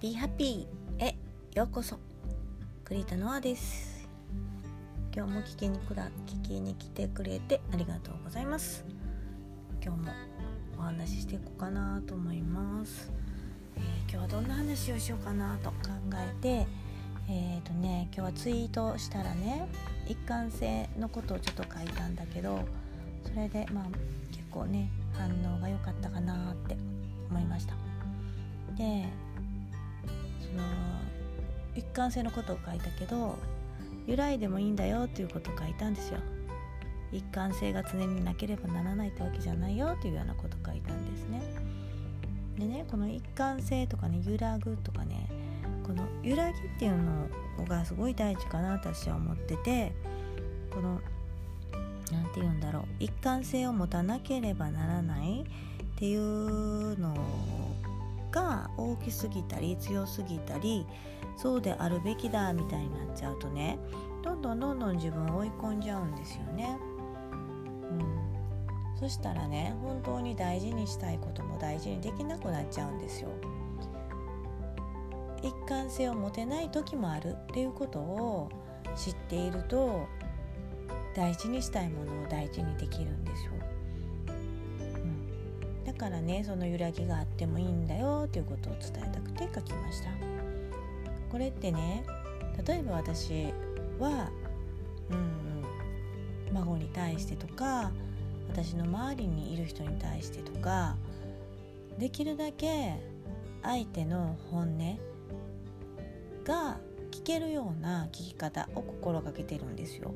Be Happy へようこそ。栗田ノアです。今日も聞きにくら聞きに来てくれてありがとうございます。今日もお話ししていこうかなと思います、えー、今日はどんな話をしようかなと考えてえーとね今日はツイートしたらね一貫性のことをちょっと書いたんだけどそれでまあ結構ね反応が良かったかなって思いました。での一貫性のことを書いたけど由来でもいいんだよっていうことを書いたんですよ。一貫性が常になければならないってわけじゃないよっていうようなことを書いたんですね。でねこの一貫性とかね揺らぐとかねこの揺らぎっていうのがすごい大事かな私は思っててこの何て言うんだろう一貫性を持たなければならないっていうのが大きすぎたり強すぎたりそうであるべきだみたいになっちゃうとねどんどんどんどん自分を追い込んじゃうんですよね。うん、そしたらね本当に大事にしたいことも大事にできなくなっちゃうんですよ。一貫性を持てない時もあるっていうことを知っていると大事にしたいものを大事にできるんですよ。からねその揺らぎがあってもいいんだよということを伝えたくて書きました。これってね例えば私は、うん、孫に対してとか私の周りにいる人に対してとかできるだけ相手の本音が聞けるような聞き方を心がけてるんですよ。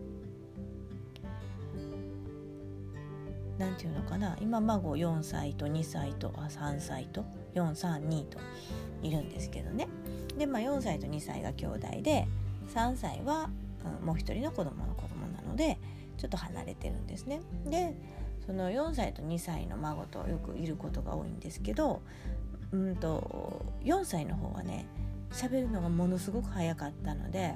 何て言うのかな？今孫4歳と2歳とあ3歳と432といるんですけどねで、まあ、4歳と2歳が兄弟で3歳は、うん、もう一人の子供の子供なのでちょっと離れてるんですね。でその4歳と2歳の孫とよくいることが多いんですけどうんと4歳の方はね喋るのがものすごく早かったので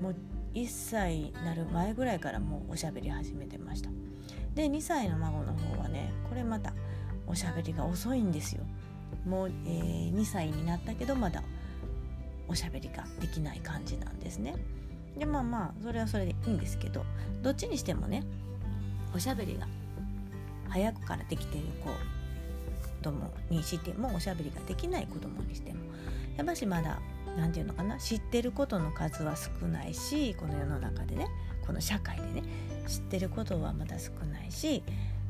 もう1歳になる前ぐらいからもうおしゃべり始めてました。で2歳の孫の方はねこれまたおしゃべりが遅いんですよ。もう、えー、2歳になったけどまだおしゃべりができない感じなんですね。でまあまあそれはそれでいいんですけどどっちにしてもねおしゃべりが早くからできている子供にしてもおしゃべりができない子供にしてもやっぱしまだ何て言うのかな知ってることの数は少ないしこの世の中でねこの社会でね知ってることはまだ少ないし、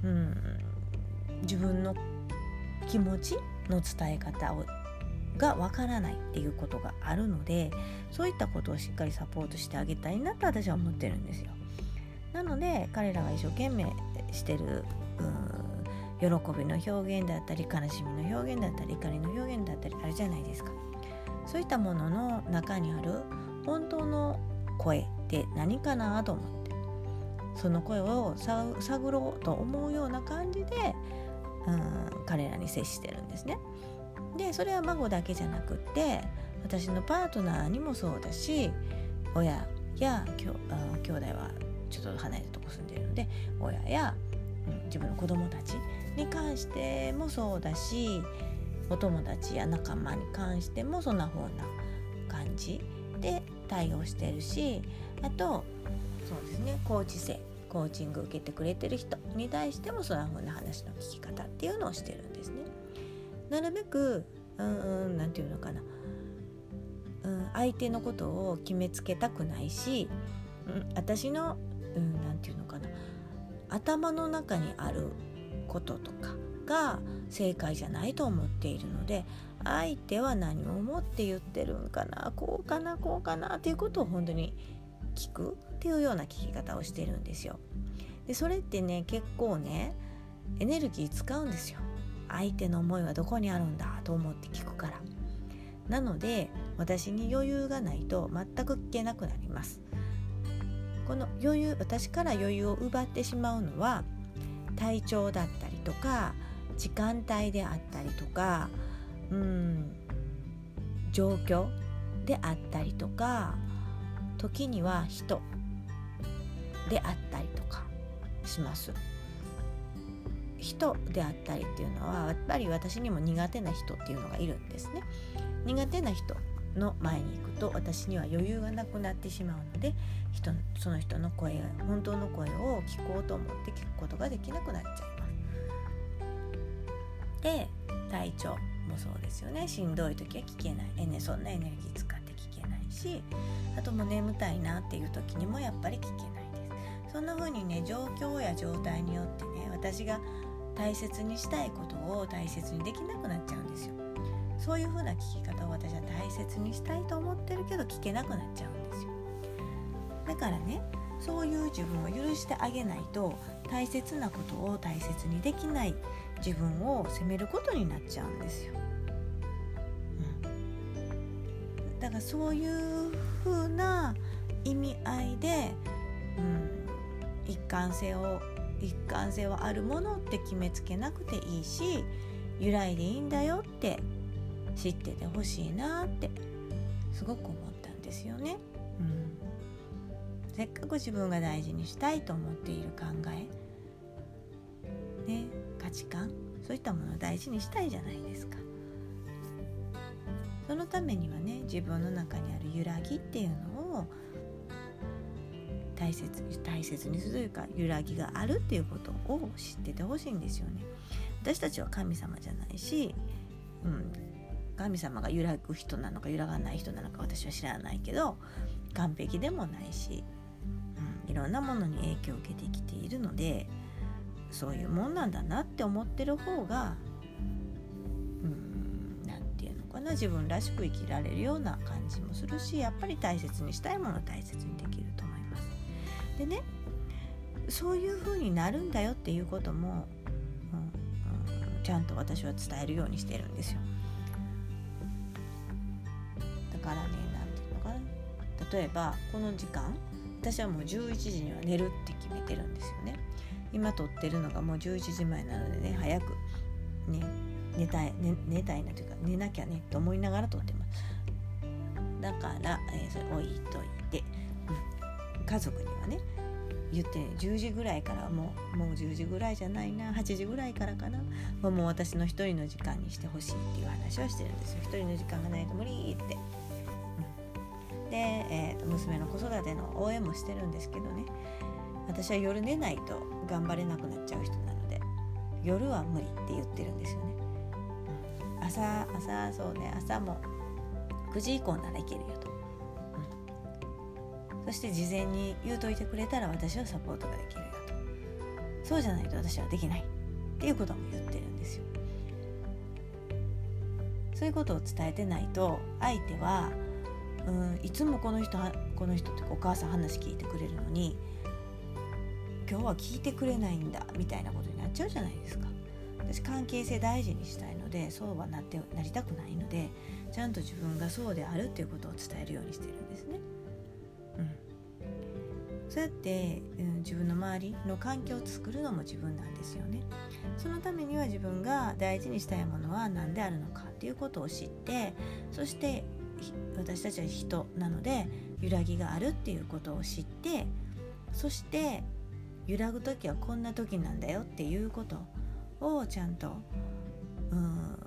うん、自分の気持ちの伝え方をがわからないっていうことがあるのでそういったことをしっかりサポートしてあげたいなと私は思ってるんですよ。なので彼らが一生懸命してる喜びの表現だったり悲しみの表現だったり怒りの表現だったりあるじゃないですか。そういったものの中にある本当の声って何かなと思ってその声を探ろうと思うような感じでうん彼らに接してるんですね。でそれは孫だけじゃなくって私のパートナーにもそうだし親やきょ兄弟はちょっと離れたとこ住んでるので親や、自分の子供たちに関してもそうだしお友達や仲間に関してもそんな風な感じで対応してるしあとそうですね。コーチ生コーチング受けてくれてる人に対してもそんな風な話の聞き方っていうのをしてるんですね。なるべくうん何て言うのかな、うん、相手のことを決めつけたくないし、うん、私の何、うん、て言うのかな。頭の中にあることとかが正解じゃないと思っているので相手は何を思って言ってるんかなこうかなこうかなっていうことを本当に聞く。っていうような聞き方をしてるんですよ。でそれってね結構ねエネルギー使うんですよ。相手の思いはどこにあるんだと思って聞くから。なので私に余裕がないと全く聞けなくなります。この余裕私から余裕を奪ってしまうのは体調だったりとか時間帯であったりとかうん状況であったりとか時には人であったりとかします。人であったりっていうのはやっぱり私にも苦手な人っていうのがいるんですね。苦手な人の前に行くと私には余裕がなくなってしまうので人その人の声本当の声を聞こうと思って聞くことができなくなっちゃいます。で体調もそうですよねしんどい時は聞けないえ、ね、そんなエネルギー使って聞けないしあともう眠たいなっていう時にもやっぱり聞けないそんな風にね状況や状態によってね私が大切にしたいことを大切にできなくなっちゃうんですよ。そういう風な聞き方を私は大切にしたいと思ってるけど聞けなくなっちゃうんですよ。だからねそういう自分を許してあげないと大切なことを大切にできない自分を責めることになっちゃうんですよ。うん、だからそういう風な意味合いで、うん、一貫性を一貫性はあるものって決めつけなくていいし由来でいいんだよって知っててほしいなってすごく思ったんですよね。うん、せっかく自分が大事にしたいと思っている考え、ね、価値観そういったものを大事にしたいじゃないですか。そのためにはね自分の中にある揺らぎっていうのを大切大切にするというか揺らぎがあるっていうことを知っててほしいんですよね。私たちは神様じゃないし、うん、神様が揺らぐ人なのか揺らがない人なのか私は知らないけど完璧でもないし、うん、いろんなものに影響を受けてきているのでそういうもんなんだなって思ってる方が何て言うのかな自分らしく生きられるような感じもするしやっぱり大切にしたいものを大切にできると思います。でねそういう風になるんだよっていうことも、うんうん、ちゃんと私は伝えるようにしてるんですよ。だからね何て言うのかな例えばこの時間私はもう11時には寝るって決めてるんですよね。今撮ってるのがもう11時前なのでね早くね寝たい、ね、寝たいなというか寝なきゃねと思いながら撮ってますだから、えー、それ置いといて、家族にはね言って10時ぐらいからもうもう10時ぐらいじゃないな8時ぐらいからかな。もう私の一人の時間にしてほしいっていう話をしてるんですよ。一人の時間がないと無理って、で、えー娘の子育ての応援もしてるんですけどね。私は夜寝ないと頑張れなくなっちゃう人なので夜は無理って言ってるんですよね、朝朝そうね朝も9時以降ならいけるよと、そして事前に言うといてくれたら私はサポートができるよと。そうじゃないと私はできないっていうことも言ってるんですよ。そういうことを伝えてないと相手はうんいつもこの人この人ってお母さん話聞いてくれるのに今日は聞いてくれないんだみたいなことになっちゃうじゃないですか。私関係性大事にしたいのでそうはなってなりたくないのでちゃんと自分がそうであるっていうことを伝えるようにしてるんですね。そうやって、うん、自分の周りの環境を作るのも自分なんですよね。そのためには自分が大事にしたいものは何であるのかっていうことを知ってそして私たちは人なので揺らぎがあるっていうことを知ってそして揺らぐ時はこんな時なんだよっていうことをちゃんとうん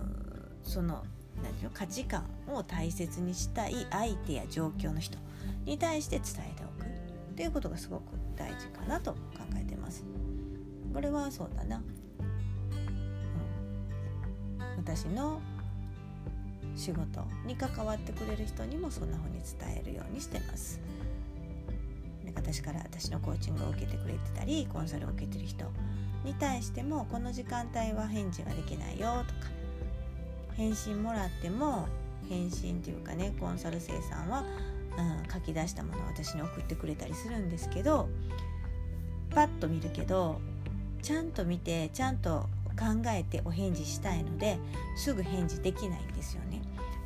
その何て言う価値観を大切にしたい相手や状況の人に対して伝えておくっていうことがすごく大事かなと考えてます。これはそうだな、うん、私の仕事に関わってくれる人にもそんな風に伝えるようにしてます。私から私のコーチングを受けてくれてたりコンサルを受けてる人に対してもこの時間帯は返事ができないよとか返信もらっても返信っていうかねコンサル生さんは、うん、書き出したものを私に送ってくれたりするんですけどパッと見るけどちゃんと見てちゃんと考えてお返事したいのですぐ返事できないんですよね。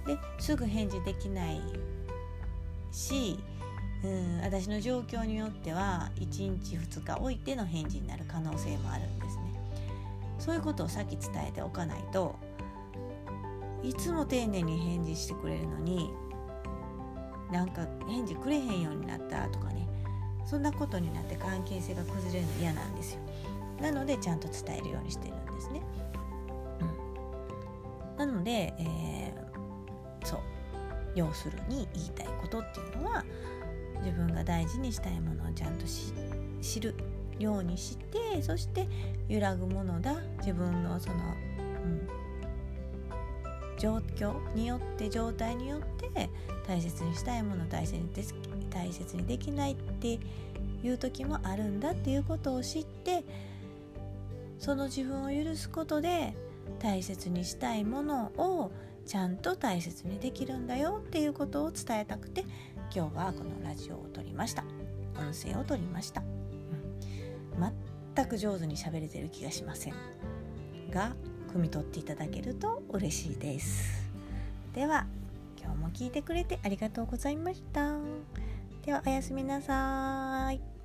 ですぐ返事できないしうん私の状況によっては1日2日置いての返事になる可能性もあるんですねそういうことをさっき伝えておかないといつも丁寧に返事してくれるのになんか返事くれへんようになったとかね。そんなことになって関係性が崩れるの嫌なんですよ。なのでちゃんと伝えるようにしてるんですね、うん、なので、えー、そう。要するに言いたいことっていうのは自分が大事にしたいものをちゃんと知るようにしてそして揺らぐものだ。自分のその、うん、状況によって状態によって大切にしたいもの大切に大切にできないっていう時もあるんだっていうことを知ってその自分を許すことで大切にしたいものをちゃんと大切にできるんだよっていうことを伝えたくて今日はこのラジオを撮りました。音声を撮りました、うん、全く上手に喋れてる気がしません。が汲み取っていただけると嬉しいです。では今日も聞いてくれてありがとうございました。ではおやすみなさい。